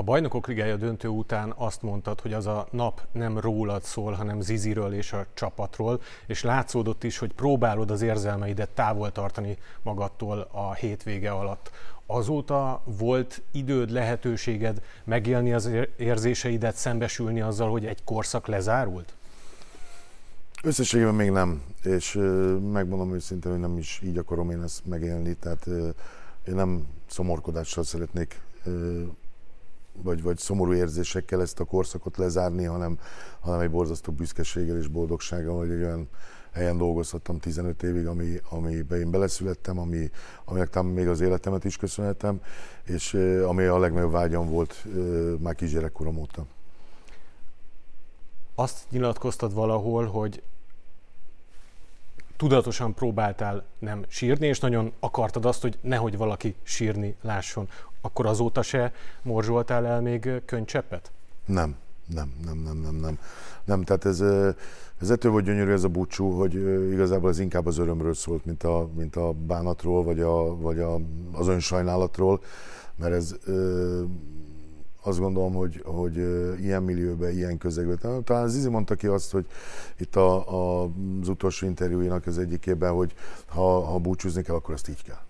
A Bajnokok Ligája döntő után azt mondtad, hogy az a nap nem rólad szól, hanem Ziziről és a csapatról, és látszódott is, hogy próbálod az érzelmeidet távol tartani magadtól a hétvége alatt. Azóta volt időd, lehetőséged megélni az érzéseidet, szembesülni azzal, hogy egy korszak lezárult? Összességében még nem, és megmondom őszintén, hogy nem is így akarom én ezt megélni, tehát én nem szomorkodással szeretnék vagy, vagy szomorú érzésekkel ezt a korszakot lezárni, hanem, hanem egy borzasztó büszkeséggel és boldogsággal, hogy egy olyan helyen dolgozhattam 15 évig, ami, amiben én beleszülettem, ami, aminek talán még az életemet is köszönhetem, és ami a legnagyobb vágyam volt már kisgyerekkorom óta. Azt nyilatkoztad valahol, hogy tudatosan próbáltál nem sírni, és nagyon akartad azt, hogy nehogy valaki sírni lásson. Akkor azóta se morzsoltál el még könycseppet? Nem, nem, nem, nem, nem, nem. Nem, tehát ez, ez ettől volt gyönyörű ez a búcsú, hogy igazából ez inkább az örömről szólt, mint a, mint a bánatról, vagy, a, vagy a, az önsajnálatról, mert ez azt gondolom, hogy, hogy ilyen millióben, ilyen közegben. Talán Zizi mondta ki azt, hogy itt a, a, az utolsó interjúinak az egyikében, hogy ha, ha búcsúzni kell, akkor azt így kell.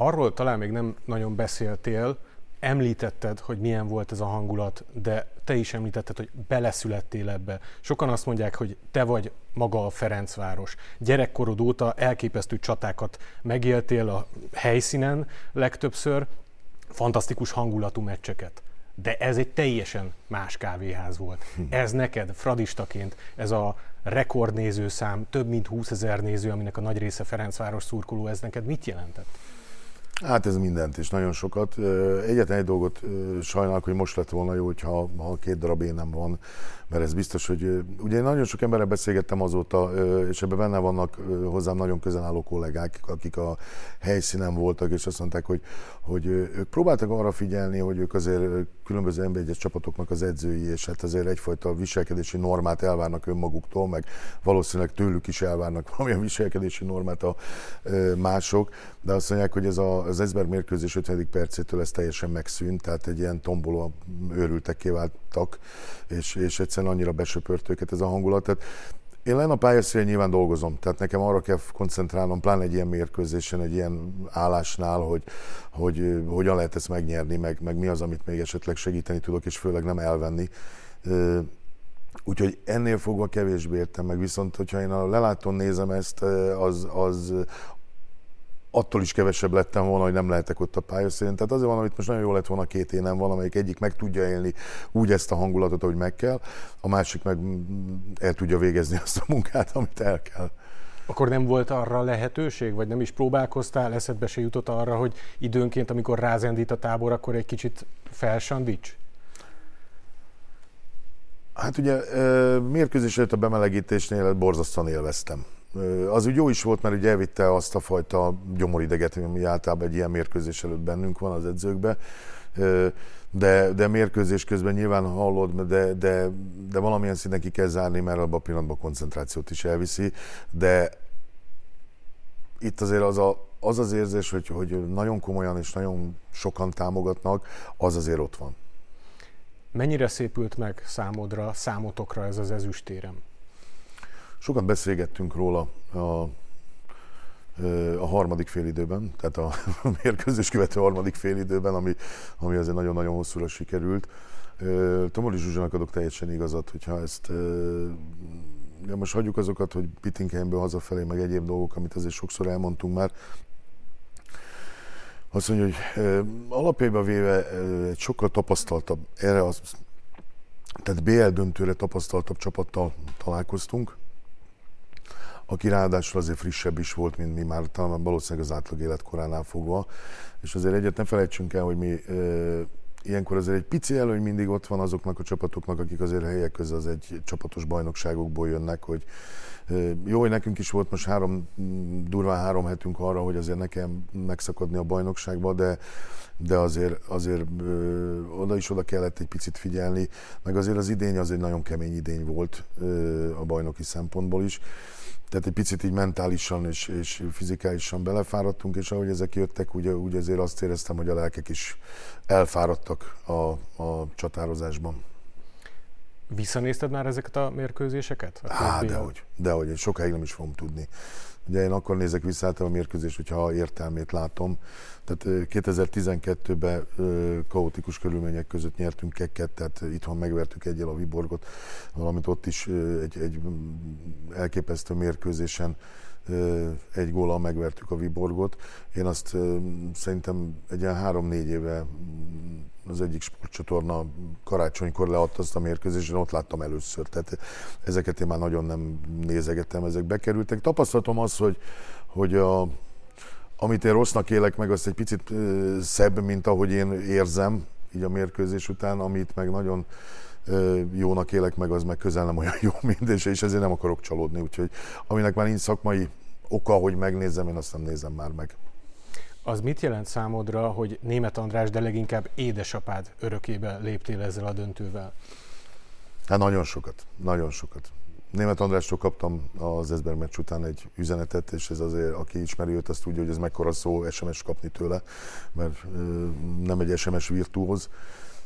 Arról talán még nem nagyon beszéltél, említetted, hogy milyen volt ez a hangulat, de te is említetted, hogy beleszülettél ebbe. Sokan azt mondják, hogy te vagy maga a Ferencváros. Gyerekkorod óta elképesztő csatákat megéltél a helyszínen legtöbbször, fantasztikus hangulatú meccseket. De ez egy teljesen más kávéház volt. Hm. Ez neked, fradistaként, ez a rekordnézőszám, több mint 20 ezer néző, aminek a nagy része Ferencváros szurkoló, ez neked mit jelentett? Hát ez mindent, és nagyon sokat. Egyetlen egy dolgot sajnálok, hogy most lett volna jó, hogyha ha két darab nem van, mert ez biztos, hogy ugye nagyon sok emberrel beszélgettem azóta, és ebben benne vannak hozzám nagyon közel álló kollégák, akik a helyszínen voltak, és azt mondták, hogy, hogy ők próbáltak arra figyelni, hogy ők azért különböző emberegyes csapatoknak az edzői, és hát azért egyfajta viselkedési normát elvárnak önmaguktól, meg valószínűleg tőlük is elvárnak valamilyen viselkedési normát a mások, de azt mondják, hogy ez a, az Esberg mérkőzés 50. percétől ez teljesen megszűnt, tehát egy ilyen tomboló őrültekké váltak, és, és egyszerűen annyira besöpört őket ez a hangulat. Tehát én lenne a pályaszínen nyilván dolgozom, tehát nekem arra kell koncentrálnom, pláne egy ilyen mérkőzésen, egy ilyen állásnál, hogy, hogy hogyan lehet ezt megnyerni, meg, meg mi az, amit még esetleg segíteni tudok, és főleg nem elvenni. Úgyhogy ennél fogva kevésbé értem meg, viszont hogyha én a lelátón nézem ezt, az, az, attól is kevesebb lettem volna, hogy nem lehetek ott a pályaszínen. Tehát azért van, amit most nagyon jó lett volna két énem valamelyik egyik meg tudja élni úgy ezt a hangulatot, hogy meg kell, a másik meg el tudja végezni azt a munkát, amit el kell. Akkor nem volt arra lehetőség, vagy nem is próbálkoztál, eszedbe se jutott arra, hogy időnként, amikor rázendít a tábor, akkor egy kicsit felsandíts? Hát ugye mérkőzés előtt a bemelegítésnél borzasztóan élveztem az úgy jó is volt, mert ugye elvitte azt a fajta gyomorideget, ami általában egy ilyen mérkőzés előtt bennünk van az edzőkbe. De, de mérkőzés közben nyilván hallod, de, de, de valamilyen szinten ki kell zárni, mert abban a pillanatban koncentrációt is elviszi. De itt azért az a, az, az érzés, hogy, hogy nagyon komolyan és nagyon sokan támogatnak, az azért ott van. Mennyire szépült meg számodra, számotokra ez az ezüstérem? Sokat beszélgettünk róla a, a harmadik félidőben, tehát a mérkőzés követő harmadik félidőben, ami, ami azért nagyon-nagyon hosszúra sikerült. Tomoli Zsuzsának adok teljesen igazat, hogyha ezt ja most hagyjuk azokat, hogy Pittingheimből hazafelé, meg egyéb dolgok, amit azért sokszor elmondtunk már, azt mondja, hogy alapjában véve egy sokkal tapasztaltabb, erre az, tehát BL döntőre tapasztaltabb csapattal találkoztunk, aki ráadásul azért frissebb is volt, mint mi már talán valószínűleg az átlag életkoránál fogva. És azért egyet ne felejtsünk el, hogy mi e, ilyenkor azért egy pici előny mindig ott van azoknak a csapatoknak, akik azért helyek közül az egy csapatos bajnokságokból jönnek, hogy jó, hogy nekünk is volt most három, durván három hetünk arra, hogy azért nekem megszakadni a bajnokságba, de de azért, azért ö, oda is oda kellett egy picit figyelni, meg azért az idény az egy nagyon kemény idény volt ö, a bajnoki szempontból is. Tehát egy picit így mentálisan és, és fizikálisan belefáradtunk, és ahogy ezek jöttek, úgy, úgy azért azt éreztem, hogy a lelkek is elfáradtak a, a csatározásban. Visszanézted már ezeket a mérkőzéseket? A Á, dehogy, dehogy, sokáig nem is fogom tudni. Ugye én akkor nézek vissza hát a mérkőzés, hogyha értelmét látom. Tehát 2012-ben kaotikus körülmények között nyertünk kekket, tehát itthon megvertük egyel a Viborgot, valamint ott is egy, egy elképesztő mérkőzésen egy góla megvertük a Viborgot. Én azt szerintem egy ilyen három-négy éve az egyik sportcsatorna karácsonykor leadta azt a mérkőzést, ott láttam először. Tehát ezeket én már nagyon nem nézegettem, ezek bekerültek. Tapasztalatom az, hogy, hogy a, amit én rossznak élek meg, az egy picit szebb, mint ahogy én érzem, így a mérkőzés után, amit meg nagyon jónak élek meg, az meg közel nem olyan jó, mint, és, ezért nem akarok csalódni, úgyhogy aminek már nincs szakmai oka, hogy megnézzem, én azt nem nézem már meg. Az mit jelent számodra, hogy Német András, de leginkább édesapád örökébe léptél ezzel a döntővel? Hát nagyon sokat, nagyon sokat. Német Andrástól kaptam az Eszber meccs után egy üzenetet, és ez azért, aki ismeri őt, azt tudja, hogy ez mekkora szó SMS kapni tőle, mert ö, nem egy SMS virtuóz,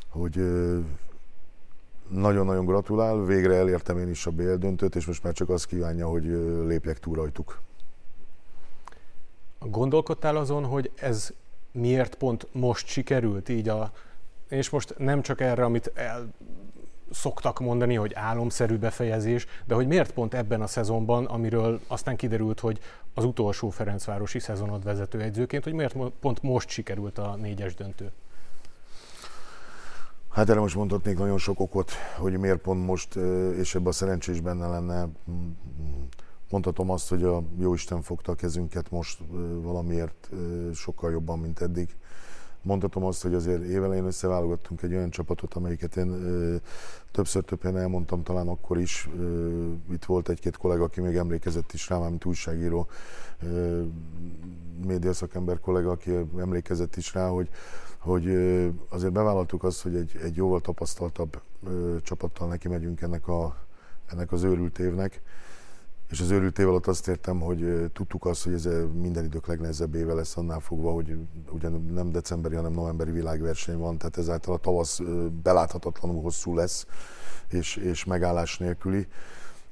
hogy ö, nagyon-nagyon gratulál, végre elértem én is a BL döntőt, és most már csak azt kívánja, hogy lépjek túl rajtuk. Gondolkodtál azon, hogy ez miért pont most sikerült így a, és most nem csak erre, amit el szoktak mondani, hogy álomszerű befejezés, de hogy miért pont ebben a szezonban, amiről aztán kiderült, hogy az utolsó Ferencvárosi szezonod vezetőegyzőként, hogy miért pont most sikerült a négyes döntő? Hát erre most mondhatnék nagyon sok okot, hogy miért pont most, és ebben a szerencsés benne lenne. Mondhatom azt, hogy a Jóisten fogta a kezünket most valamiért sokkal jobban, mint eddig. Mondhatom azt, hogy azért évelején összeválogattunk egy olyan csapatot, amelyiket én többször többen elmondtam, talán akkor is. Itt volt egy-két kollega, aki még emlékezett is rá, mint újságíró, médiaszakember kollega, aki emlékezett is rá, hogy, hogy azért bevállaltuk azt, hogy egy, egy jóval tapasztaltabb csapattal neki megyünk ennek, a, ennek az őrült évnek és az őrült év alatt azt értem, hogy tudtuk azt, hogy ez minden idők legnehezebb éve lesz annál fogva, hogy ugyan nem decemberi, hanem novemberi világverseny van, tehát ezáltal a tavasz beláthatatlanul hosszú lesz, és, és megállás nélküli.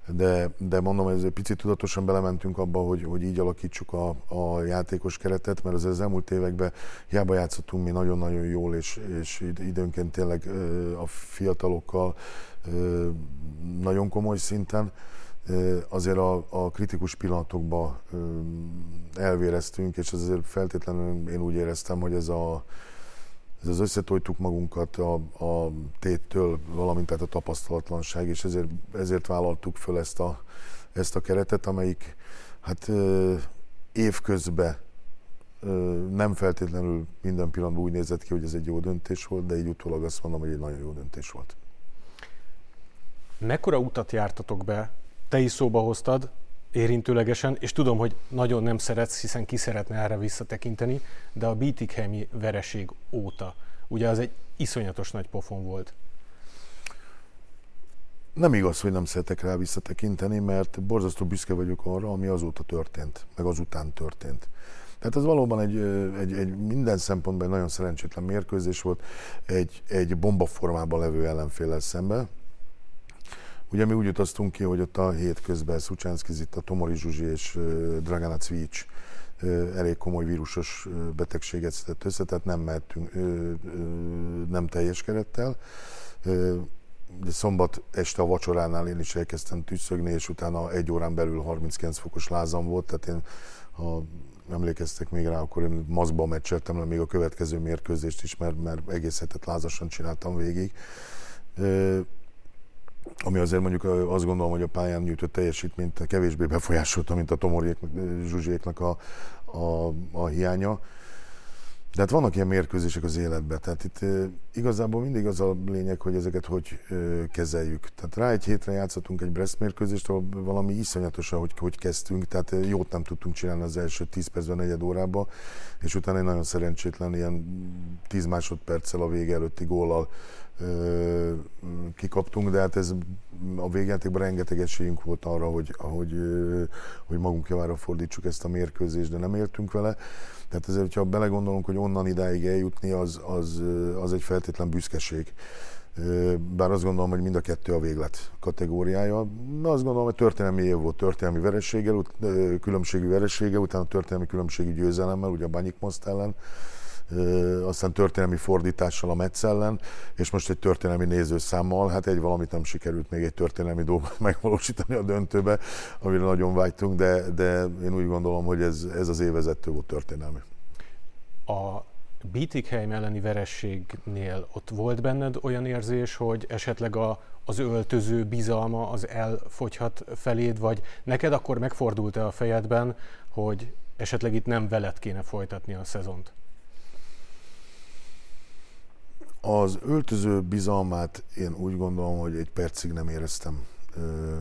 De, de mondom, hogy egy picit tudatosan belementünk abba, hogy, hogy így alakítsuk a, a játékos keretet, mert az, az elmúlt években hiába játszottunk mi nagyon-nagyon jól, és, és időnként tényleg a fiatalokkal nagyon komoly szinten, azért a, a kritikus pillanatokban elvéreztünk, és azért feltétlenül én úgy éreztem, hogy ez a ez az összetojtuk magunkat a, a téttől, valamint tehát a tapasztalatlanság, és ezért, ezért vállaltuk föl ezt a, ezt a keretet, amelyik hát évközben nem feltétlenül minden pillanatban úgy nézett ki, hogy ez egy jó döntés volt, de így utólag azt mondom, hogy egy nagyon jó döntés volt. Mekkora utat jártatok be te is szóba hoztad érintőlegesen, és tudom, hogy nagyon nem szeretsz, hiszen ki szeretne erre visszatekinteni, de a Bietigheimi vereség óta, ugye az egy iszonyatos nagy pofon volt. Nem igaz, hogy nem szeretek rá visszatekinteni, mert borzasztó büszke vagyok arra, ami azóta történt, meg azután történt. Tehát ez valóban egy, egy, egy minden szempontból egy nagyon szerencsétlen mérkőzés volt, egy, egy bombaformában levő ellenféllel szemben, Ugye mi úgy utaztunk ki, hogy ott a hét közben Szucsánszki a Tomori Zsuzsi és Dragana Cvics elég komoly vírusos betegséget szedett össze, tehát nem mehetünk, nem teljes kerettel. De szombat este a vacsoránál én is elkezdtem tüsszögni, és utána egy órán belül 39 fokos lázam volt, tehát én, ha emlékeztek még rá, akkor én maszkban meccseltem le még a következő mérkőzést is, mert, mert egész hetet lázasan csináltam végig ami azért mondjuk azt gondolom, hogy a pályán nyújtott teljesítményt kevésbé befolyásolta, mint a Tomoriék, Zsuzséknak a, a, a hiánya. De hát vannak ilyen mérkőzések az életben, tehát itt igazából mindig az a lényeg, hogy ezeket hogy kezeljük. Tehát rá egy hétre játszottunk egy Brest mérkőzést, ahol valami iszonyatosan, hogy, hogy kezdtünk, tehát jót nem tudtunk csinálni az első 10 percben, negyed órában, és utána egy nagyon szerencsétlen, ilyen 10 másodperccel a vége előtti góllal kikaptunk, de hát ez a végjátékban rengeteg esélyünk volt arra, hogy, hogy, hogy magunk javára fordítsuk ezt a mérkőzést, de nem éltünk vele. Tehát ezért, hogyha belegondolunk, hogy onnan idáig eljutni, az, az, az egy feltétlen büszkeség. Bár azt gondolom, hogy mind a kettő a véglet kategóriája. Azt gondolom, hogy történelmi év volt, történelmi vereséggel, különbségű veresége, utána történelmi különbségű győzelemmel, ugye a Banyik Most ellen aztán történelmi fordítással a Metsz ellen, és most egy történelmi nézőszámmal, hát egy valamit nem sikerült még egy történelmi dolgot megvalósítani a döntőbe, amire nagyon vágytunk, de, de én úgy gondolom, hogy ez, ez az évezető volt történelmi. A Bietigheim elleni verességnél ott volt benned olyan érzés, hogy esetleg a, az öltöző bizalma az elfogyhat feléd, vagy neked akkor megfordult-e a fejedben, hogy esetleg itt nem veled kéne folytatni a szezont? Az öltöző bizalmát én úgy gondolom, hogy egy percig nem éreztem ö,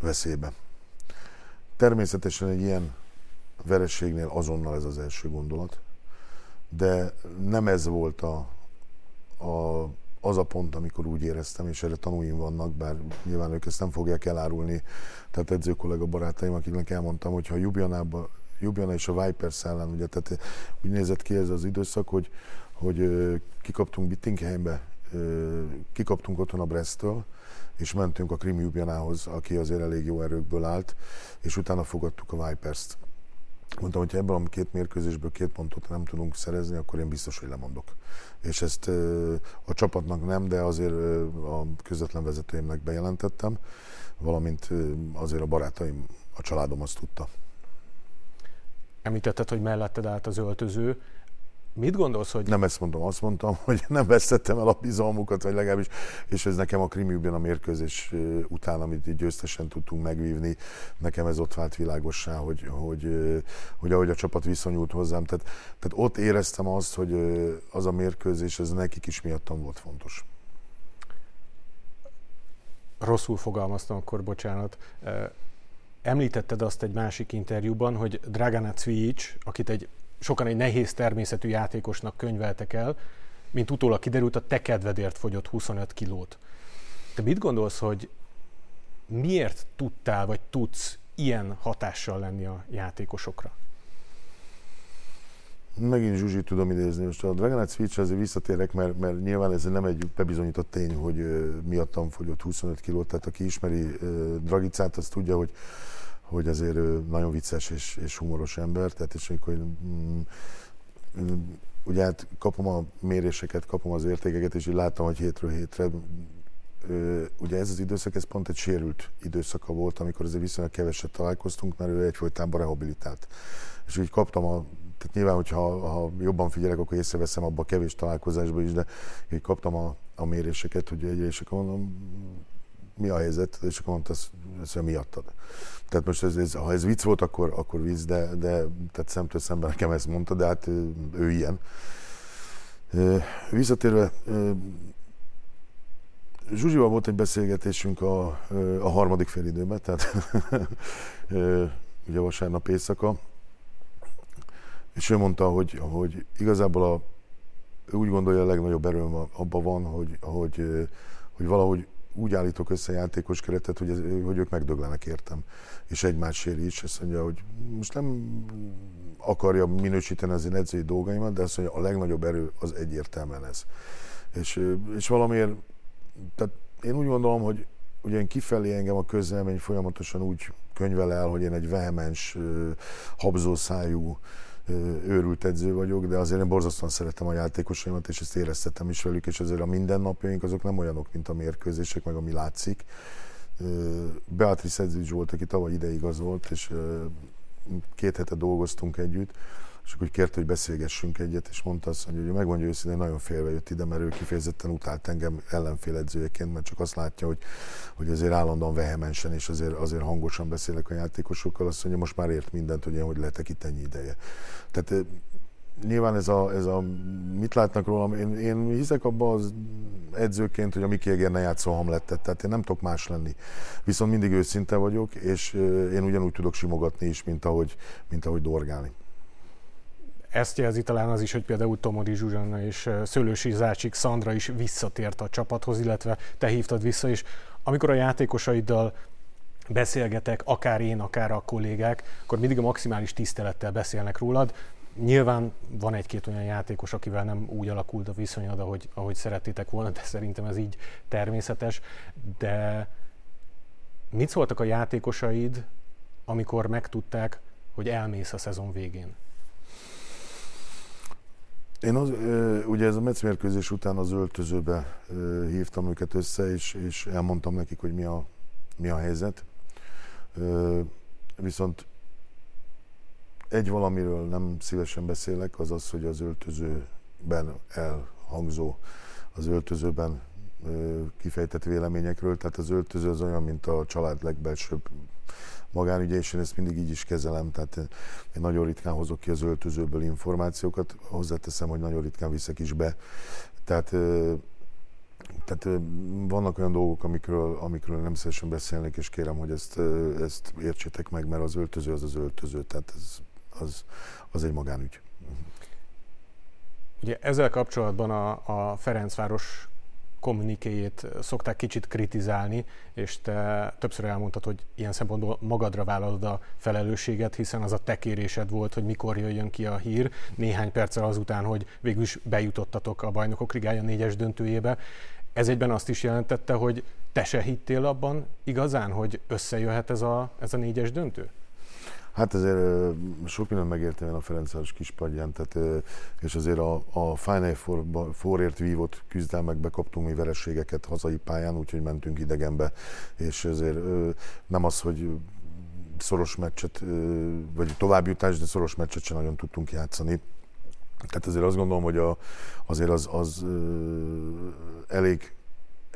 veszélybe. Természetesen egy ilyen verességnél azonnal ez az első gondolat, de nem ez volt a, a, az a pont, amikor úgy éreztem, és erre tanúim vannak, bár nyilván ők ezt nem fogják elárulni, tehát edzőkollega barátaim, akiknek elmondtam, hogy ha Jubjanába, Jubjana és a Vipers ellen, ugye, tehát úgy nézett ki ez az időszak, hogy hogy kikaptunk Bittingheimbe, kikaptunk otthon a Bresttől, és mentünk a Krim Jubjanához, aki azért elég jó erőkből állt, és utána fogadtuk a Vipers-t. Mondtam, hogy ebből a két mérkőzésből két pontot nem tudunk szerezni, akkor én biztos, hogy lemondok. És ezt a csapatnak nem, de azért a közvetlen vezetőimnek bejelentettem, valamint azért a barátaim, a családom azt tudta. Említetted, hogy melletted állt az öltöző. Mit gondolsz, hogy... Nem ezt mondtam, azt mondtam, hogy nem vesztettem el a bizalmukat, vagy legalábbis, és ez nekem a Krimiükben a mérkőzés után, amit győztesen tudtunk megvívni, nekem ez ott vált világossá, hogy, hogy, hogy ahogy a csapat viszonyult hozzám, tehát, tehát ott éreztem azt, hogy az a mérkőzés, ez nekik is miattam volt fontos. Rosszul fogalmaztam akkor, bocsánat. Említetted azt egy másik interjúban, hogy Dragana Cvijic, akit egy sokan egy nehéz természetű játékosnak könyveltek el, mint utólag kiderült, a te kedvedért fogyott 25 kilót. Te mit gondolsz, hogy miért tudtál, vagy tudsz ilyen hatással lenni a játékosokra? Megint Zsuzsi tudom idézni. Most a Dragonite Switch azért visszatérek, mert, mert nyilván ez nem egy bebizonyított tény, hogy miattam fogyott 25 kilót. Tehát aki ismeri Dragicát, az tudja, hogy hogy azért nagyon vicces és, és humoros ember, tehát és amikor mm, mm, ugye hát kapom a méréseket, kapom az értékeket, és így láttam, hogy hétről hétre ugye ez az időszak, ez pont egy sérült időszaka volt, amikor azért viszonylag keveset találkoztunk, mert ő egyfolytában rehabilitált. És így kaptam a tehát nyilván, hogyha ha jobban figyelek, akkor észreveszem abba a kevés találkozásba is, de így kaptam a, a méréseket, hogy egy és akkor mondom, mi a helyzet, és akkor mondta, ez, ez miattad. Tehát most ez, ez, ha ez vicc volt, akkor, akkor vicc, de, de tehát szemtől szemben nekem ezt mondta, de hát ő, ilyen. Visszatérve, Zsuzsival volt egy beszélgetésünk a, a harmadik félidőben, tehát ugye vasárnap éjszaka, és ő mondta, hogy, hogy igazából a, úgy gondolja, a legnagyobb erőm abban van, hogy, hogy, hogy valahogy úgy állítok össze játékos keretet, hogy, ez, hogy ők megdöglenek értem. És egymás séri is, azt mondja, hogy most nem akarja minősíteni az én edzői dolgaimat, de azt mondja, a legnagyobb erő az egyértelműen ez. És, és valamiért, tehát én úgy gondolom, hogy ugye én kifelé engem a közlemény folyamatosan úgy könyvel el, hogy én egy vehemens, habzószájú, őrült edző vagyok, de azért én borzasztóan szeretem a játékosaimat, és ezt éreztetem is velük, és azért a mindennapjaink azok nem olyanok, mint a mérkőzések, meg ami látszik. Beatrice Edzőcs volt, aki tavaly ide igazolt, és két hete dolgoztunk együtt, és akkor kérte, hogy beszélgessünk egyet, és mondta azt, hogy megmondja őszintén, nagyon félve jött ide, mert ő kifejezetten utált engem ellenfél edzőjeként, mert csak azt látja, hogy, hogy azért állandóan vehemensen és azért, azért hangosan beszélek a játékosokkal, azt mondja, most már ért mindent, hogy én hogy lehetek itt ennyi ideje. Tehát nyilván ez a, ez a mit látnak rólam, én, én hiszek abban az edzőként, hogy a Miki Eger ne játszol Hamlettet, tehát én nem tudok más lenni. Viszont mindig őszinte vagyok, és én ugyanúgy tudok simogatni is, mint ahogy, mint ahogy dorgálni. Ezt jelzi talán az is, hogy például Tomodi Zsuzsanna és Szőlősi Zácsik Szandra is visszatért a csapathoz, illetve te hívtad vissza, és amikor a játékosaiddal beszélgetek, akár én, akár a kollégák, akkor mindig a maximális tisztelettel beszélnek rólad. Nyilván van egy-két olyan játékos, akivel nem úgy alakult a viszonyod, ahogy, ahogy szerettétek volna, de szerintem ez így természetes. De mit szóltak a játékosaid, amikor megtudták, hogy elmész a szezon végén? Én az, ugye ez a Metsz után az öltözőbe hívtam őket össze, és, és elmondtam nekik, hogy mi a, mi a helyzet. Viszont egy valamiről nem szívesen beszélek, az az, hogy az öltözőben elhangzó, az öltözőben kifejtett véleményekről. Tehát az öltöző az olyan, mint a család legbelsőbb magánügye, és én ezt mindig így is kezelem, tehát én nagyon ritkán hozok ki az öltözőből információkat, hozzáteszem, hogy nagyon ritkán viszek is be. Tehát tehát vannak olyan dolgok, amikről, amikről nem szívesen beszélnek, és kérem, hogy ezt, ezt értsétek meg, mert az öltöző az az öltöző, tehát ez, az, az egy magánügy. Ugye ezzel kapcsolatban a, a Ferencváros kommunikéjét szokták kicsit kritizálni, és te többször elmondtad, hogy ilyen szempontból magadra vállalod a felelősséget, hiszen az a te kérésed volt, hogy mikor jöjjön ki a hír, néhány perccel azután, hogy végül is bejutottatok a bajnokok ligája négyes döntőjébe. Ez egyben azt is jelentette, hogy te se hittél abban igazán, hogy összejöhet ez a, ez a négyes döntő? Hát azért sok minden megértem a Ferencváros kispadján, tehát, és azért a, a Final Four, Fourért vívott küzdelmekbe kaptunk mi vereségeket hazai pályán, úgyhogy mentünk idegenbe, és azért nem az, hogy szoros meccset, vagy továbbjutás, de szoros meccset sem nagyon tudtunk játszani. Tehát azért azt gondolom, hogy a, azért az, az elég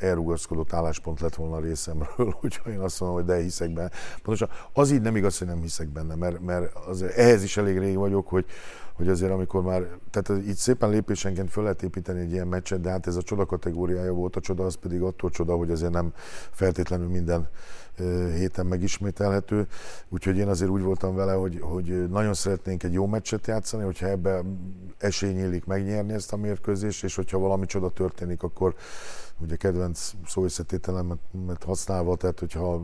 elrugaszkodott álláspont lett volna a részemről, hogyha én azt mondom, hogy de hiszek benne. Pontosan az így nem igaz, hogy nem hiszek benne, mert, mert azért ehhez is elég rég vagyok, hogy, hogy azért amikor már, tehát így szépen lépésenként föl lehet építeni egy ilyen meccset, de hát ez a csoda kategóriája volt, a csoda az pedig attól csoda, hogy azért nem feltétlenül minden héten megismételhető. Úgyhogy én azért úgy voltam vele, hogy, hogy nagyon szeretnénk egy jó meccset játszani, hogyha ebbe esély nyílik megnyerni ezt a mérkőzést, és hogyha valami csoda történik, akkor ugye kedvenc szóösszetételemet használva, tehát hogyha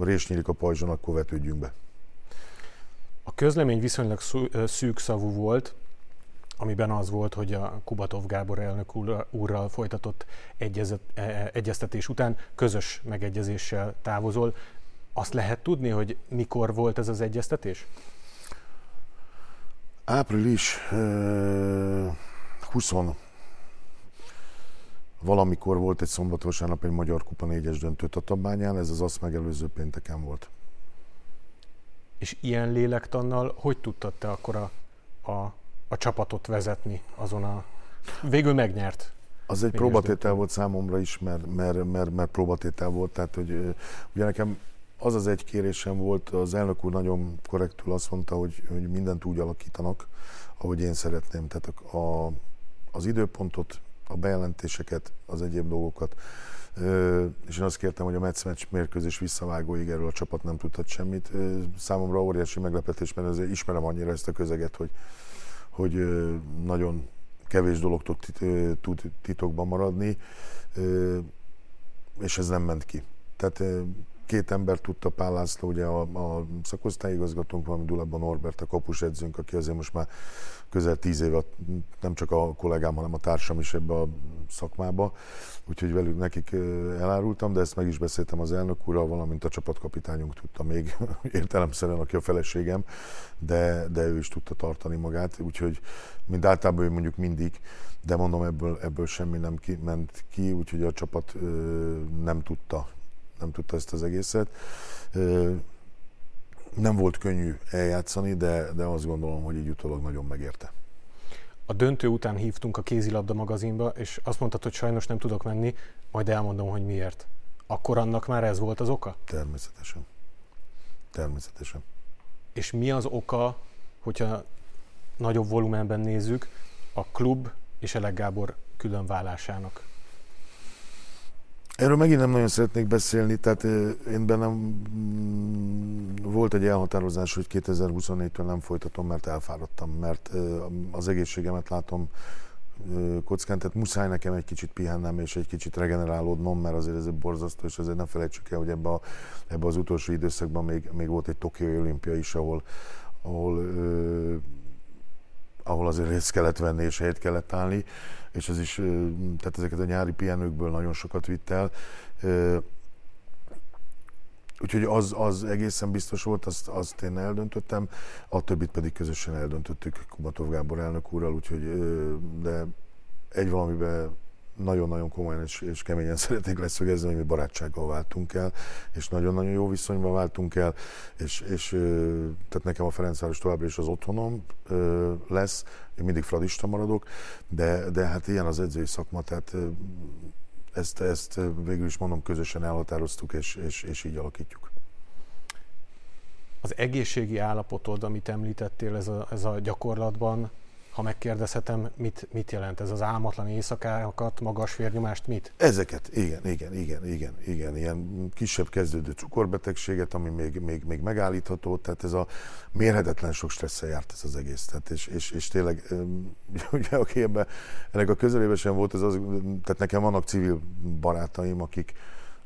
rés nyílik a pajzson, akkor vetődjünk be. A közlemény viszonylag szűk szavú volt, amiben az volt, hogy a Kubatov Gábor elnök úrral folytatott egyezet, e, e, egyeztetés után közös megegyezéssel távozol. Azt lehet tudni, hogy mikor volt ez az egyeztetés? Április 20 valamikor volt egy szombat-vasárnap egy Magyar Kupa 4-es döntő Tatabányán, ez az azt megelőző pénteken volt. És ilyen lélektannal hogy tudtad te akkor a, a, a csapatot vezetni azon a... Végül megnyert. Az egy próbatétel volt számomra is, mert, mert, mert, mert próbatétel volt, tehát hogy ugye nekem az az egy kérésem volt, az elnök úr nagyon korrektül azt mondta, hogy, hogy mindent úgy alakítanak, ahogy én szeretném. Tehát a, az időpontot a bejelentéseket, az egyéb dolgokat. És én azt kértem, hogy a Metsz meccs mérkőzés visszavágóig erről a csapat nem tudhat semmit. Számomra óriási meglepetés, mert azért ismerem annyira ezt a közeget, hogy, hogy nagyon kevés dolog tud, tud titokban maradni, és ez nem ment ki. Tehát két ember tudta, Pál László, ugye a, a szakosztályigazgatónk, valami Dulában Norbert, a kapus edzőnk, aki azért most már közel tíz éve nem csak a kollégám, hanem a társam is ebbe a szakmába, úgyhogy velük nekik elárultam, de ezt meg is beszéltem az elnök úrral, valamint a csapatkapitányunk tudta még értelemszerűen, aki a feleségem, de, de ő is tudta tartani magát, úgyhogy mint általában ő mondjuk mindig, de mondom, ebből, ebből semmi nem ki, ment ki, úgyhogy a csapat ö, nem tudta nem tudta ezt az egészet. Nem volt könnyű eljátszani, de, de azt gondolom, hogy így utólag nagyon megérte. A döntő után hívtunk a kézilabda magazinba, és azt mondtad, hogy sajnos nem tudok menni, majd elmondom, hogy miért. Akkor annak már ez volt az oka? Természetesen. Természetesen. És mi az oka, hogyha nagyobb volumenben nézzük, a klub és Elek Gábor különválásának? Erről megint nem nagyon szeretnék beszélni, tehát én bennem mm, volt egy elhatározás, hogy 2024-től nem folytatom, mert elfáradtam, mert az egészségemet látom kockán, tehát muszáj nekem egy kicsit pihennem és egy kicsit regenerálódnom, mert azért ez egy borzasztó, és azért ne felejtsük el, hogy ebbe, a, ebbe az utolsó időszakban még, még volt egy Tokiói olimpia is, ahol, ahol ahol azért részt kellett venni és helyet kellett állni, és ez is, tehát ezeket a nyári pihenőkből nagyon sokat vitt el. Úgyhogy az, az egészen biztos volt, azt, azt én eldöntöttem, a többit pedig közösen eldöntöttük Kubatov Gábor elnök úrral, úgyhogy, de egy valamiben nagyon-nagyon komolyan és, és keményen szeretnék leszögezni, hogy mi barátsággal váltunk el, és nagyon-nagyon jó viszonyban váltunk el, és, és tehát nekem a Ferencváros továbbra is az otthonom lesz, én mindig fradista maradok, de, de hát ilyen az edzői szakma, tehát ezt, ezt végül is mondom, közösen elhatároztuk, és, és, és így alakítjuk. Az egészségi állapotod, amit említettél, ez a, ez a gyakorlatban ha megkérdezhetem, mit, mit jelent ez az álmatlan éjszakákat, magas vérnyomást, mit? Ezeket, igen, igen, igen, igen, igen, ilyen kisebb kezdődő cukorbetegséget, ami még, még, még megállítható, tehát ez a mérhetetlen sok stresszel járt ez az egész, tehát és, és, és tényleg, ugye aki ebben, ennek a közelében sem volt, ez az, tehát nekem vannak civil barátaim, akik,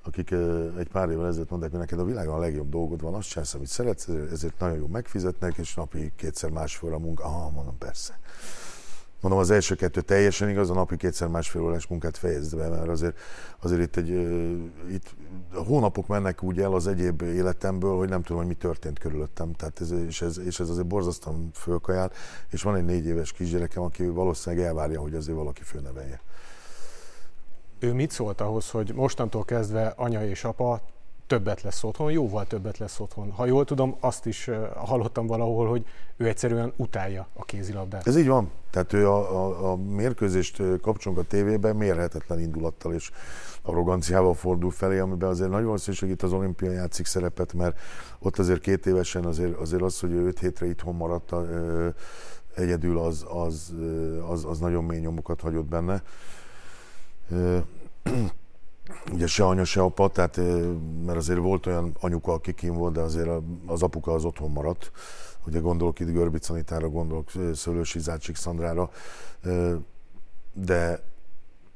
akik egy pár évvel ezelőtt mondták, hogy neked a világon a legjobb dolgod van, azt csinálsz, amit szeretsz, ezért nagyon jó megfizetnek, és napi kétszer másfél a munka. Aha, mondom, persze. Mondom, az első kettő teljesen igaz, a napi kétszer másfél órás munkát fejezd be, mert azért, azért itt, egy, itt hónapok mennek úgy el az egyéb életemből, hogy nem tudom, hogy mi történt körülöttem. Tehát ez, és, ez, és ez azért borzasztóan fölkajál, és van egy négy éves kisgyerekem, aki valószínűleg elvárja, hogy azért valaki főnevelje ő mit szólt ahhoz, hogy mostantól kezdve anya és apa többet lesz otthon, jóval többet lesz otthon. Ha jól tudom, azt is hallottam valahol, hogy ő egyszerűen utálja a kézilabdát. Ez így van. Tehát ő a, a, a mérkőzést kapcsolunk a tévében mérhetetlen indulattal és arroganciával fordul felé, amiben azért nagyon valószínűség itt az olimpia játszik szerepet, mert ott azért két évesen azért, azért az, hogy ő öt hétre itthon maradt egyedül, az, az, az, az nagyon mély nyomokat hagyott benne ugye se anya, se apa, tehát, mert azért volt olyan anyuka, aki kim volt, de azért az apuka az otthon maradt. Ugye gondolok itt Görbic Anitára, gondolok Szőlősi Zácsik Szandrára, de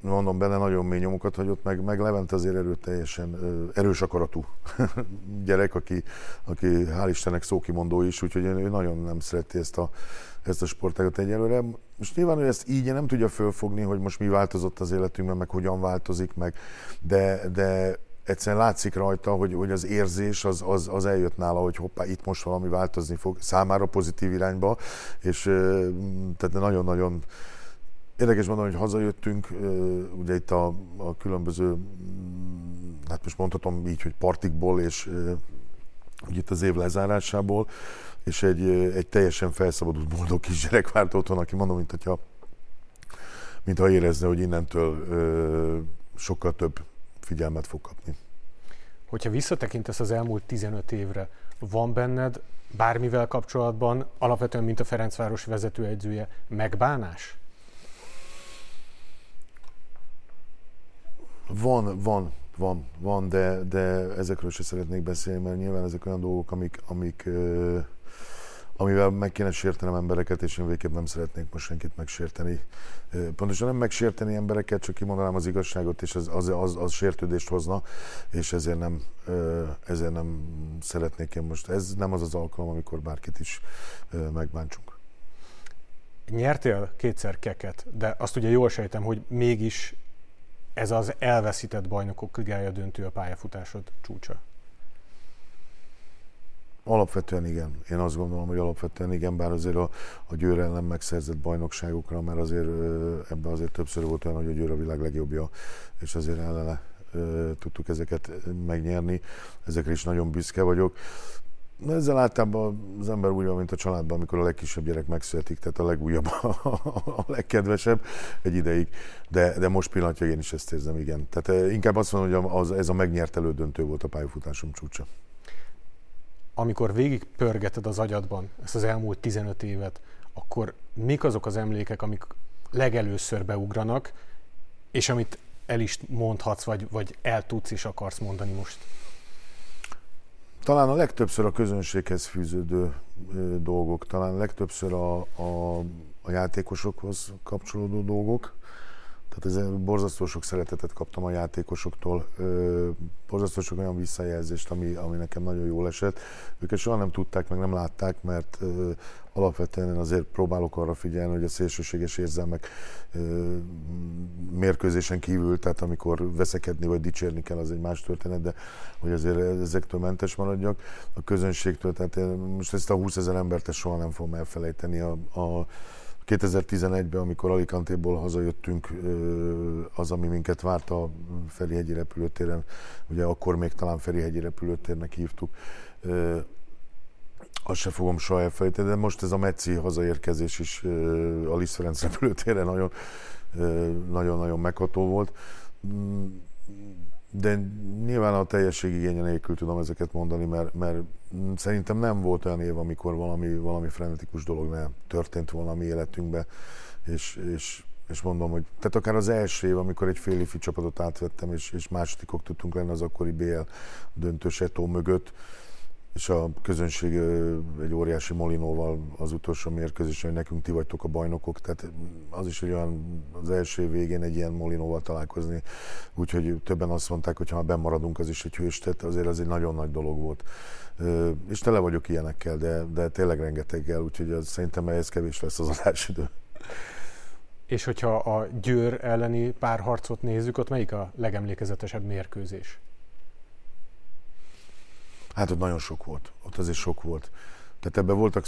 mondom, benne nagyon mély nyomokat hagyott, meg, meg Levent azért erőteljesen erős akaratú gyerek, aki, aki hál' Istennek szókimondó is, úgyhogy ő nagyon nem szereti ezt a, ezt a sportágat egyelőre. Most nyilván ő ezt így nem tudja fölfogni, hogy most mi változott az életünkben, meg hogyan változik, meg, de, de egyszerűen látszik rajta, hogy, hogy az érzés az, az, az eljött nála, hogy hoppá, itt most valami változni fog, számára pozitív irányba, és tehát nagyon-nagyon Érdekes mondani, hogy hazajöttünk, ugye itt a, a különböző, hát most mondhatom így, hogy partikból és ugye itt az év lezárásából, és egy, egy teljesen felszabadult boldog kisgyerek várt otthon, aki mondom, mint hogyha mintha érezne, hogy innentől ö, sokkal több figyelmet fog kapni. Hogyha visszatekintesz az elmúlt 15 évre, van benned bármivel kapcsolatban, alapvetően, mint a Ferencváros vezetőegyzője, megbánás? Van, van, van, van, de, de ezekről sem szeretnék beszélni, mert nyilván ezek olyan dolgok, amik, amik amivel meg kéne sértenem embereket, és én végképp nem szeretnék most senkit megsérteni. Pontosan nem megsérteni embereket, csak kimondanám az igazságot, és az, az, az, az sértődést hozna, és ezért nem, ezért nem szeretnék én most. Ez nem az az alkalom, amikor bárkit is megbántsunk. Nyertél kétszer keket, de azt ugye jól sejtem, hogy mégis ez az elveszített bajnokok ligája döntő a pályafutásod csúcsa. Alapvetően igen. Én azt gondolom, hogy alapvetően igen, bár azért a, a Győr ellen megszerzett bajnokságokra, mert azért ebben azért többször volt olyan, hogy a Győr a világ legjobbja, és azért ellene tudtuk ezeket megnyerni. Ezekre is nagyon büszke vagyok. Ezzel általában az ember úgy van, mint a családban, amikor a legkisebb gyerek megszületik, tehát a legújabb, a legkedvesebb egy ideig. De, de most pillanatja én is ezt érzem, igen. Tehát inkább azt mondom, hogy az, ez a megnyert elődöntő volt a pályafutásom csúcsa amikor végig pörgeted az agyadban ezt az elmúlt 15 évet, akkor mik azok az emlékek, amik legelőször beugranak, és amit el is mondhatsz, vagy, vagy el tudsz is akarsz mondani most? Talán a legtöbbször a közönséghez fűződő dolgok, talán legtöbbször a, a, a játékosokhoz kapcsolódó dolgok. Tehát ez borzasztó sok szeretetet kaptam a játékosoktól, borzasztó sok olyan visszajelzést, ami, ami nekem nagyon jól esett. Őket soha nem tudták, meg nem látták, mert alapvetően én azért próbálok arra figyelni, hogy a szélsőséges érzelmek mérkőzésen kívül, tehát amikor veszekedni vagy dicsérni kell, az egy más történet, de hogy azért ezektől mentes maradjak a közönségtől. Tehát én most ezt a 20 ezer embert soha nem fogom elfelejteni. A, a 2011-ben, amikor Alicantéból hazajöttünk, az, ami minket várt a Ferihegyi repülőtéren, ugye akkor még talán Ferihegyi repülőtérnek hívtuk, azt se fogom soha elfelejteni, de most ez a Metszi hazaérkezés is a Liszt Ferenc repülőtére nagyon, nagyon-nagyon megható volt. Mm, de nyilván a teljesség igénye nélkül tudom ezeket mondani, mert, mert szerintem nem volt olyan év, amikor valami, valami frenetikus dolog nem történt volna a mi életünkben, és, és, és mondom, hogy tehát akár az első év, amikor egy fél csapatot átvettem, és, és másodikok tudtunk lenni az akkori BL döntős Etó mögött, és a közönség egy óriási molinóval az utolsó mérkőzésen, hogy nekünk ti vagytok a bajnokok, tehát az is egy olyan az első végén egy ilyen molinóval találkozni, úgyhogy többen azt mondták, hogy ha már bemaradunk, az is egy hőstet, azért az egy nagyon nagy dolog volt. És tele vagyok ilyenekkel, de, de tényleg rengeteggel, úgyhogy az, szerintem ehhez kevés lesz az adásidő. És hogyha a Győr elleni párharcot nézzük, ott melyik a legemlékezetesebb mérkőzés? Hát ott nagyon sok volt. Ott azért sok volt. Tehát ebben voltak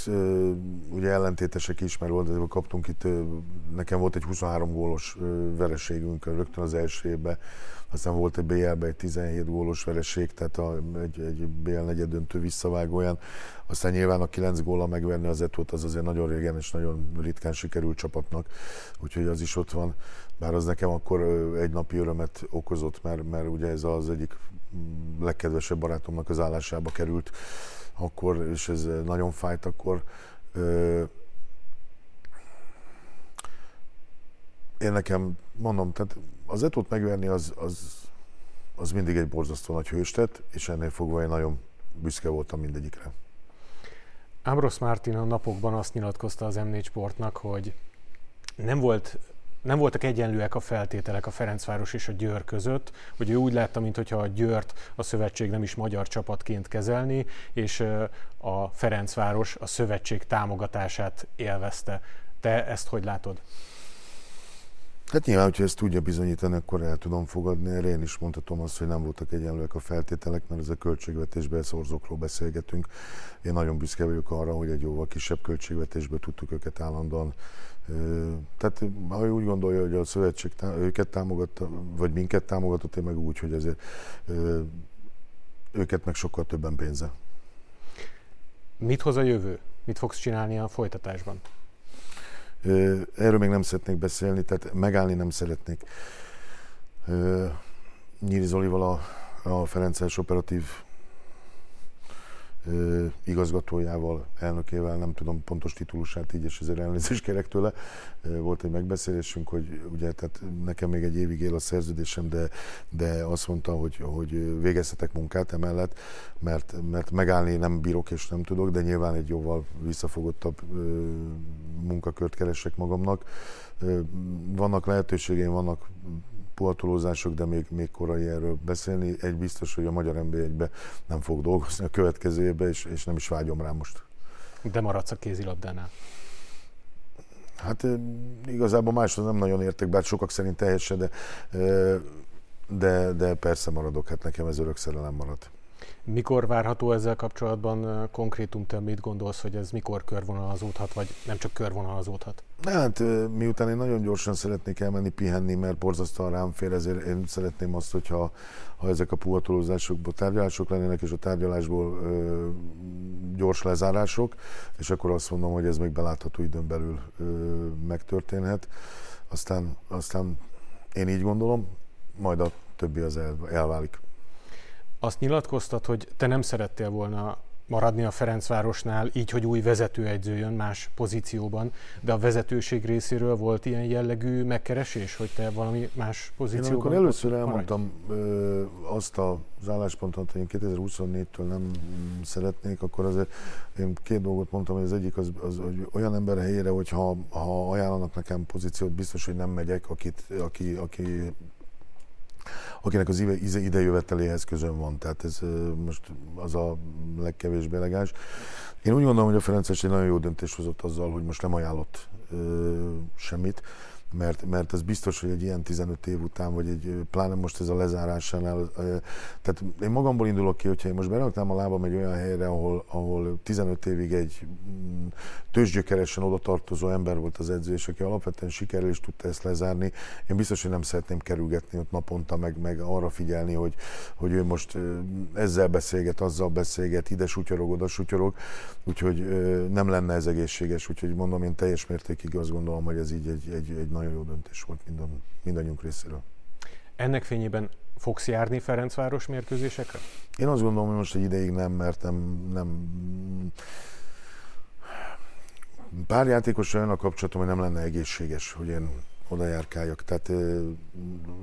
ugye ellentétesek is, mert volt, kaptunk itt, nekem volt egy 23 gólos vereségünk rögtön az első évben, aztán volt egy BL-ben egy 17 gólos vereség, tehát a, egy, egy BL negyed döntő visszavágóján. Aztán nyilván a 9 góla megverni az etót az azért nagyon régen és nagyon ritkán sikerült csapatnak, úgyhogy az is ott van. Bár az nekem akkor egy napi örömet okozott, mert, mert ugye ez az egyik legkedvesebb barátomnak az állásába került akkor, és ez nagyon fájt akkor. Én nekem, mondom, tehát az etót megverni az, az, az mindig egy borzasztó nagy hőstet, és ennél fogva én nagyon büszke voltam mindegyikre. Ambros Martin a napokban azt nyilatkozta az M4 Sportnak, hogy nem volt nem voltak egyenlőek a feltételek a Ferencváros és a Győr között, hogy ő úgy látta, mintha a Győrt a szövetség nem is magyar csapatként kezelni, és a Ferencváros a szövetség támogatását élvezte. Te ezt hogy látod? Hát nyilván, hogyha ezt tudja bizonyítani, akkor el tudom fogadni. Erre én is mondhatom azt, hogy nem voltak egyenlőek a feltételek, mert ez a költségvetésben szorzókról beszélgetünk. Én nagyon büszke vagyok arra, hogy egy jóval kisebb költségvetésben tudtuk őket állandóan tehát ha úgy gondolja, hogy a szövetség őket támogatta, vagy minket támogatott, én meg úgy, hogy azért őket meg sokkal többen pénze. Mit hoz a jövő? Mit fogsz csinálni a folytatásban? Erről még nem szeretnék beszélni, tehát megállni nem szeretnék. Nyíri Zolival a, a Ferences operatív igazgatójával, elnökével, nem tudom pontos titulusát így, és ezért elnézést kérek tőle. Volt egy megbeszélésünk, hogy ugye, tehát nekem még egy évig él a szerződésem, de, de azt mondta, hogy, hogy végezhetek munkát emellett, mert, mert megállni nem bírok és nem tudok, de nyilván egy jóval visszafogottabb munkakört keresek magamnak. Vannak lehetőségeim, vannak puhatolózások, de még, még korai erről beszélni. Egy biztos, hogy a Magyar nb nem fog dolgozni a következő évben, és, és nem is vágyom rá most. De maradsz a kézilabdánál? Hát igazából máshoz nem nagyon értek, bár sokak szerint teljesen, de, de, de persze maradok, hát nekem ez örök szerelem maradt. Mikor várható ezzel kapcsolatban konkrétum, te mit gondolsz, hogy ez mikor körvonalazódhat, vagy nem csak körvonalazódhat? Hát miután én nagyon gyorsan szeretnék elmenni pihenni, mert borzasztóan rám fér, ezért én szeretném azt, hogyha ha ezek a puhatolózásokból tárgyalások lennének, és a tárgyalásból ö, gyors lezárások, és akkor azt mondom, hogy ez még belátható időn belül ö, megtörténhet. Aztán, aztán én így gondolom, majd a többi az el, elválik. Azt nyilatkoztat, hogy te nem szerettél volna maradni a Ferencvárosnál, így, hogy új vezetőegyző jön más pozícióban, de a vezetőség részéről volt ilyen jellegű megkeresés, hogy te valami más pozícióban Én amikor először elmondtam ö, azt az álláspontot, hogy én 2024-től nem szeretnék, akkor azért én két dolgot mondtam, hogy az egyik az, az hogy olyan ember helyére, hogy ha, ha ajánlanak nekem pozíciót, biztos, hogy nem megyek, akit, aki, aki akinek az idejöveteléhez közön van. Tehát ez most az a legkevésbé elegáns. Én úgy gondolom, hogy a Ferences egy nagyon jó döntés hozott azzal, hogy most nem ajánlott ö, semmit mert, mert az biztos, hogy egy ilyen 15 év után, vagy egy, pláne most ez a lezárásánál, tehát én magamból indulok ki, hogyha én most beraknám a lábam egy olyan helyre, ahol, ahol 15 évig egy mm, tőzsgyökeresen oda tartozó ember volt az edző, és aki alapvetően sikerül is tudta ezt lezárni, én biztos, hogy nem szeretném kerülgetni ott naponta, meg, meg arra figyelni, hogy, hogy ő most ezzel beszélget, azzal beszélget, ide sutyorog, oda sutyorog, úgyhogy nem lenne ez egészséges, úgyhogy mondom, én teljes mértékig azt gondolom, hogy ez így egy, egy, egy nagyon jó döntés volt minden, mindannyiunk részéről. Ennek fényében fogsz járni Ferencváros mérkőzésekre? Én azt gondolom, hogy most egy ideig nem, mert nem, nem pár játékos olyan a kapcsolatom, hogy nem lenne egészséges, hogy én oda járkáljak. Tehát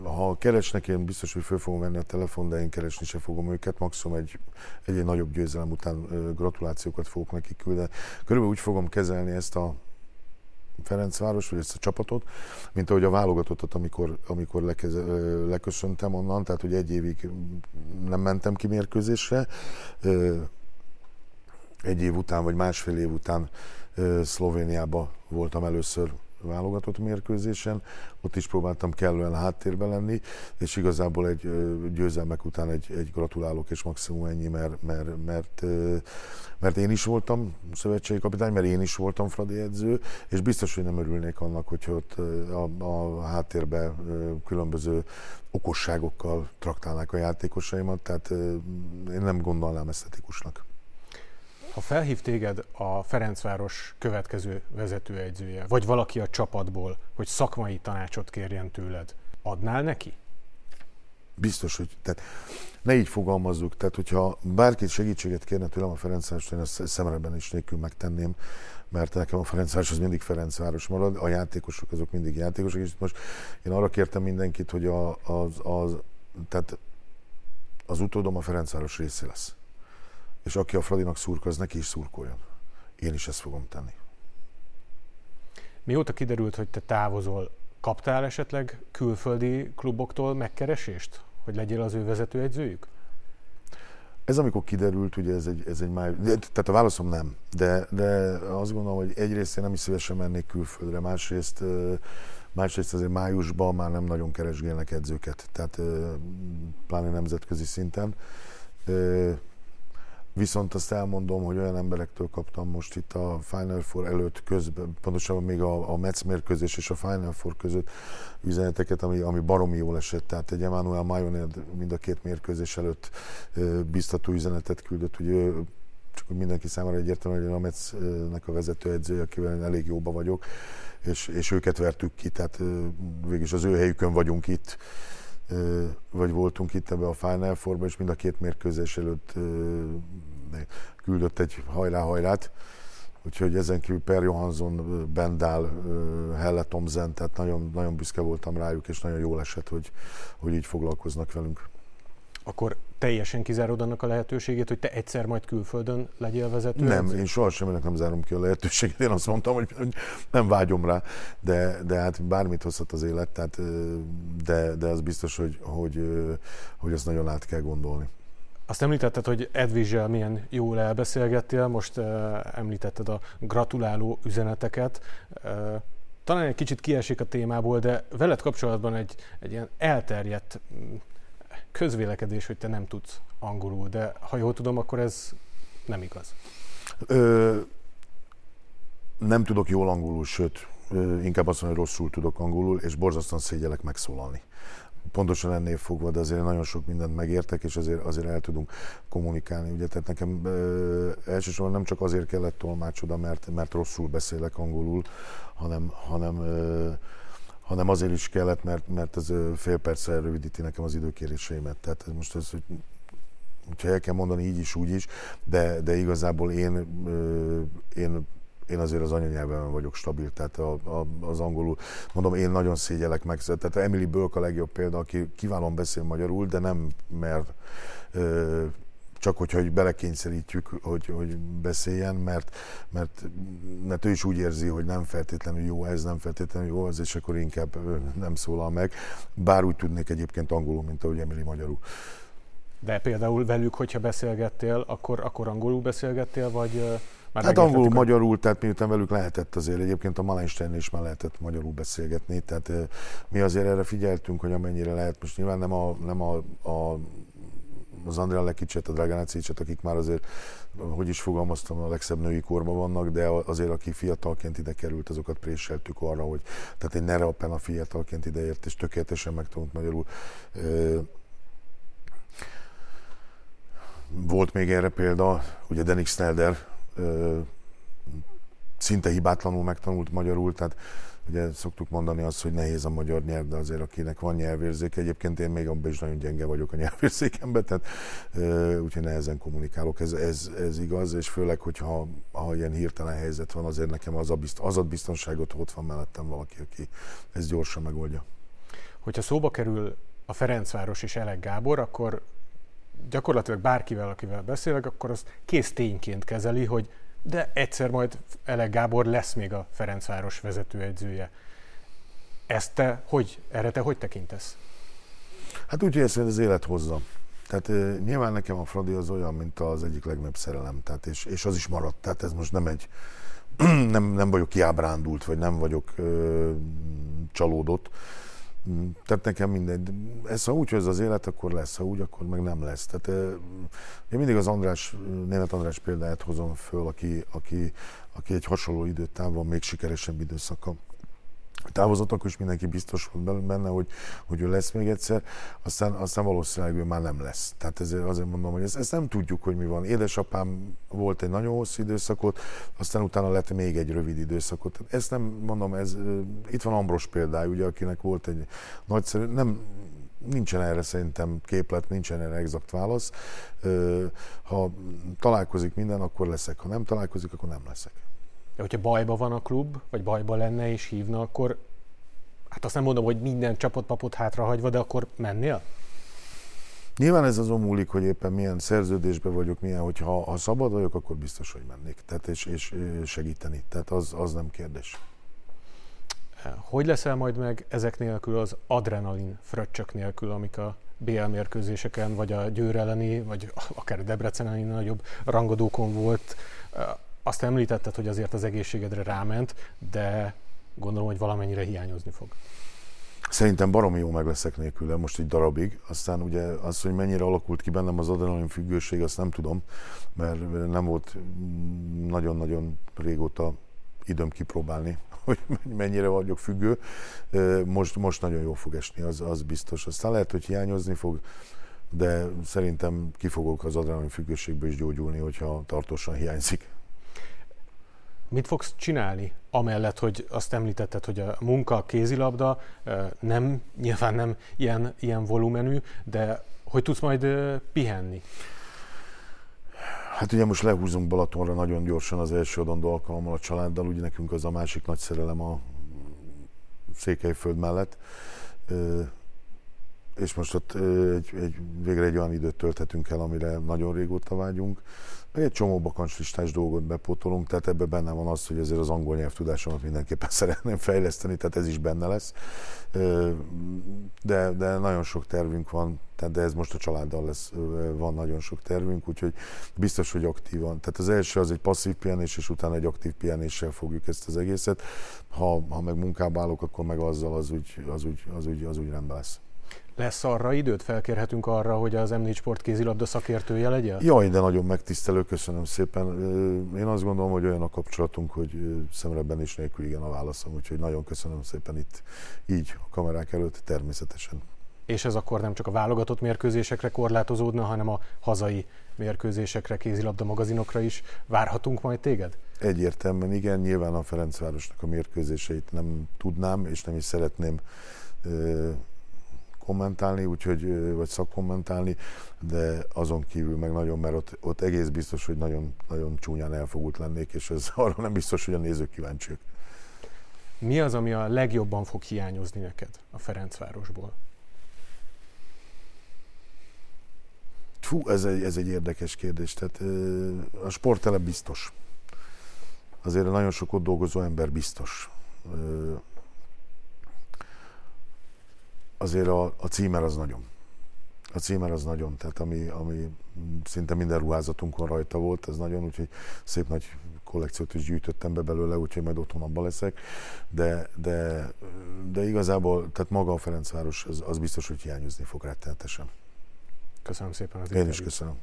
ha keresnek, én biztos, hogy föl fogom venni a telefon, de én keresni se fogom őket. Maximum egy, egy, egy nagyobb győzelem után gratulációkat fogok nekik küldeni. Körülbelül úgy fogom kezelni ezt a Ferencváros, vagy ezt a csapatot, mint ahogy a válogatottat, amikor, amikor lekez, leköszöntem onnan, tehát hogy egy évig nem mentem ki mérkőzésre. Egy év után, vagy másfél év után Szlovéniába voltam először válogatott mérkőzésen, ott is próbáltam kellően háttérbe lenni, és igazából egy győzelmek után egy, egy gratulálok, és maximum ennyi, mert, mert, mert, mert én is voltam szövetségi kapitány, mert én is voltam Fradi edző, és biztos, hogy nem örülnék annak, hogyha ott a, a háttérbe különböző okosságokkal traktálnák a játékosaimat, tehát én nem gondolnám esztetikusnak. Ha felhív téged a Ferencváros következő vezetőegyzője, vagy valaki a csapatból, hogy szakmai tanácsot kérjen tőled, adnál neki? Biztos, hogy tehát ne így fogalmazzuk, tehát hogyha bárki segítséget kérne tőlem a Ferencváros, én ezt szemreben is nélkül megtenném, mert nekem a Ferencváros az mindig Ferencváros marad, a játékosok azok mindig játékosok, és most én arra kértem mindenkit, hogy a, az, az, tehát az utódom a Ferencváros része lesz és aki a Fradinak szurkol, az neki is szurkoljon. Én is ezt fogom tenni. Mióta kiderült, hogy te távozol, kaptál esetleg külföldi kluboktól megkeresést, hogy legyél az ő vezetőegyzőjük? Ez amikor kiderült, ugye ez egy, ez egy máj... Tehát a válaszom nem, de, de azt gondolom, hogy egyrészt én nem is szívesen mennék külföldre, másrészt, másrészt azért májusban már nem nagyon keresgélnek edzőket, tehát pláne nemzetközi szinten. Viszont azt elmondom, hogy olyan emberektől kaptam most itt a Final Four előtt közben, pontosabban még a, a Metz mérkőzés és a Final Four között üzeneteket, ami, ami baromi jól esett. Tehát egy Emmanuel Majoned mind a két mérkőzés előtt biztató üzenetet küldött, hogy ő csak hogy mindenki számára egyértelmű, hogy a Metznek a vezetőedzője, akivel elég jóba vagyok, és, és őket vertük ki, tehát végülis az ő helyükön vagyunk itt vagy voltunk itt ebbe a Final four és mind a két mérkőzés előtt küldött egy hajrá-hajrát. Úgyhogy ezen kívül Per Johansson, Bendál, Helle Tomzen, tehát nagyon, nagyon büszke voltam rájuk, és nagyon jól esett, hogy, hogy így foglalkoznak velünk akkor teljesen kizárod annak a lehetőségét, hogy te egyszer majd külföldön legyél vezető? Nem, én sohasem ennek nem zárom ki a lehetőséget. Én azt mondtam, hogy nem vágyom rá, de, de hát bármit hozhat az élet, tehát, de, de az biztos, hogy, hogy, hogy azt nagyon át kell gondolni. Azt említetted, hogy Edvizsel milyen jól elbeszélgettél, most uh, említetted a gratuláló üzeneteket. Uh, talán egy kicsit kiesik a témából, de veled kapcsolatban egy, egy ilyen elterjedt közvélekedés, hogy te nem tudsz angolul, de ha jól tudom, akkor ez nem igaz. Ö, nem tudok jól angolul, sőt, inkább azt mondom, hogy rosszul tudok angolul, és borzasztóan szégyelek megszólalni. Pontosan ennél fogva, de azért nagyon sok mindent megértek, és azért, azért el tudunk kommunikálni. Ugye, tehát nekem ö, elsősorban nem csak azért kellett tolmácsoda, mert, mert rosszul beszélek angolul, hanem, hanem ö, hanem azért is kellett, mert, mert ez fél perccel rövidíti nekem az időkéréseimet. Tehát most ez, hogy hogyha el kell mondani így is, úgy is, de, de igazából én, én én azért az anyanyelven vagyok stabil, tehát a, a, az angolul, mondom, én nagyon szégyelek meg, tehát Emily Bölk a legjobb példa, aki kiválóan beszél magyarul, de nem mer csak hogyha hogy belekényszerítjük, hogy, hogy beszéljen, mert, mert, mert ő is úgy érzi, hogy nem feltétlenül jó ez, nem feltétlenül jó az, és akkor inkább nem szólal meg. Bár úgy tudnék egyébként angolul, mint ahogy Emily magyarul. De például velük, hogyha beszélgettél, akkor, akkor angolul beszélgettél, vagy már hát angolul, hogy... magyarul, tehát miután velük lehetett azért, egyébként a Malenstein is már lehetett magyarul beszélgetni, tehát mi azért erre figyeltünk, hogy amennyire lehet, most nyilván nem, a, nem a, a az Andrea Lekicset, a Draganácicset, akik már azért, hogy is fogalmaztam, a legszebb női korban vannak, de azért, aki fiatalként ide került, azokat préseltük arra, hogy tehát egy Nere a fiatalként ideért, és tökéletesen megtanult magyarul. Volt még erre példa, ugye Denik Snelder szinte hibátlanul megtanult magyarul, tehát ugye szoktuk mondani azt, hogy nehéz a magyar nyelv, de azért akinek van nyelvérzéke, egyébként én még abban is nagyon gyenge vagyok a nyelvérzékemben, tehát úgyhogy nehezen kommunikálok, ez, ez, ez igaz, és főleg, hogyha ha ilyen hirtelen helyzet van, azért nekem az a, bizt, az a biztonságot, hogy ott van mellettem valaki, aki ezt gyorsan megoldja. Hogyha szóba kerül a Ferencváros és Elek Gábor, akkor gyakorlatilag bárkivel, akivel beszélek, akkor az kész tényként kezeli, hogy de egyszer majd Elek Gábor lesz még a Ferencváros vezetőedzője. Ezt te hogy, erre te hogy tekintesz? Hát úgy, hogy ezt az élet hozza. Tehát e, nyilván nekem a Fradi az olyan, mint az egyik legnagyobb szerelem, tehát és, és az is maradt. Tehát ez most nem egy, nem, nem vagyok kiábrándult, vagy nem vagyok e, csalódott. Mm, tehát nekem mindegy. Ez ha úgy, hogy ez az élet, akkor lesz, ha úgy, akkor meg nem lesz. Tehát én mindig az András, Német András példáját hozom föl, aki, aki, aki egy hasonló időtávon még sikeresebb időszaka távozott, akkor is mindenki biztos volt benne, hogy, hogy ő lesz még egyszer, aztán, aztán valószínűleg ő már nem lesz. Tehát ezért azért mondom, hogy ezt, ezt nem tudjuk, hogy mi van. Édesapám volt egy nagyon hosszú időszakot, aztán utána lett még egy rövid időszakot. Ezt nem mondom, ez, itt van Ambros példája, ugye, akinek volt egy nagyszerű, nem, nincsen erre szerintem képlet, nincsen erre exakt válasz. Ha találkozik minden, akkor leszek. Ha nem találkozik, akkor nem leszek. De hogyha bajba van a klub, vagy bajba lenne és hívna, akkor hát azt nem mondom, hogy minden csapatpapot hátrahagyva, de akkor mennél? Nyilván ez azon múlik, hogy éppen milyen szerződésben vagyok, milyen, hogyha ha szabad vagyok, akkor biztos, hogy mennék. Tehát és, és segíteni. Tehát az, az nem kérdés. Hogy leszel majd meg ezek nélkül az adrenalin fröccsök nélkül, amik a BL mérkőzéseken, vagy a Győr elleni, vagy akár a Debrecen elleni nagyobb rangadókon volt, azt említetted, hogy azért az egészségedre ráment, de gondolom, hogy valamennyire hiányozni fog. Szerintem baromi jó meg leszek nélküle most egy darabig, aztán ugye az, hogy mennyire alakult ki bennem az adrenalin függőség, azt nem tudom, mert nem volt nagyon-nagyon régóta időm kipróbálni, hogy mennyire vagyok függő. Most, most nagyon jó fog esni, az, az biztos. Aztán lehet, hogy hiányozni fog, de szerintem ki fogok az adrenalin függőségből is gyógyulni, hogyha tartósan hiányzik. Mit fogsz csinálni? Amellett, hogy azt említetted, hogy a munka, a kézilabda nem, nyilván nem ilyen, ilyen volumenű, de hogy tudsz majd pihenni? Hát ugye most lehúzunk Balatonra nagyon gyorsan az első adandó alkalommal a családdal, ugye nekünk az a másik nagy szerelem a Székelyföld mellett. És most ott egy, egy, végre egy olyan időt tölthetünk el, amire nagyon régóta vágyunk egy csomó bakancslistás dolgot bepótolunk, tehát ebben benne van az, hogy azért az angol nyelvtudásomat mindenképpen szeretném fejleszteni, tehát ez is benne lesz. De, de nagyon sok tervünk van, tehát de ez most a családdal lesz, van nagyon sok tervünk, úgyhogy biztos, hogy aktívan. Tehát az első az egy passzív pihenés, és utána egy aktív pihenéssel fogjuk ezt az egészet. Ha, ha meg munkába állok, akkor meg azzal az úgy, az úgy, az úgy, az úgy rendben lesz. Lesz arra időt? Felkérhetünk arra, hogy az M4 Sport kézilabda szakértője legyen? Jaj, de nagyon megtisztelő, köszönöm szépen. Én azt gondolom, hogy olyan a kapcsolatunk, hogy szemrebben is nélkül igen a válaszom, úgyhogy nagyon köszönöm szépen itt így a kamerák előtt természetesen. És ez akkor nem csak a válogatott mérkőzésekre korlátozódna, hanem a hazai mérkőzésekre, kézilabda magazinokra is. Várhatunk majd téged? Egyértelműen igen, nyilván a Ferencvárosnak a mérkőzéseit nem tudnám, és nem is szeretném kommentálni, úgyhogy, vagy szakkommentálni, de azon kívül meg nagyon, mert ott, ott egész biztos, hogy nagyon, nagyon csúnyán elfogult lennék, és ez arra nem biztos, hogy a nézők kíváncsiak. Mi az, ami a legjobban fog hiányozni neked a Ferencvárosból? Fú, ez egy, ez egy érdekes kérdés. Tehát a sporttele biztos. Azért nagyon sok ott dolgozó ember biztos. Azért a, a címer az nagyon. A címer az nagyon, tehát ami, ami szinte minden ruházatunkon rajta volt, ez nagyon, úgyhogy szép nagy kollekciót is gyűjtöttem be belőle, úgyhogy majd otthon abban leszek, de, de, de igazából, tehát maga a Ferencváros, az, az biztos, hogy hiányozni fog rettenetesen. Köszönöm szépen az Én is köszönöm.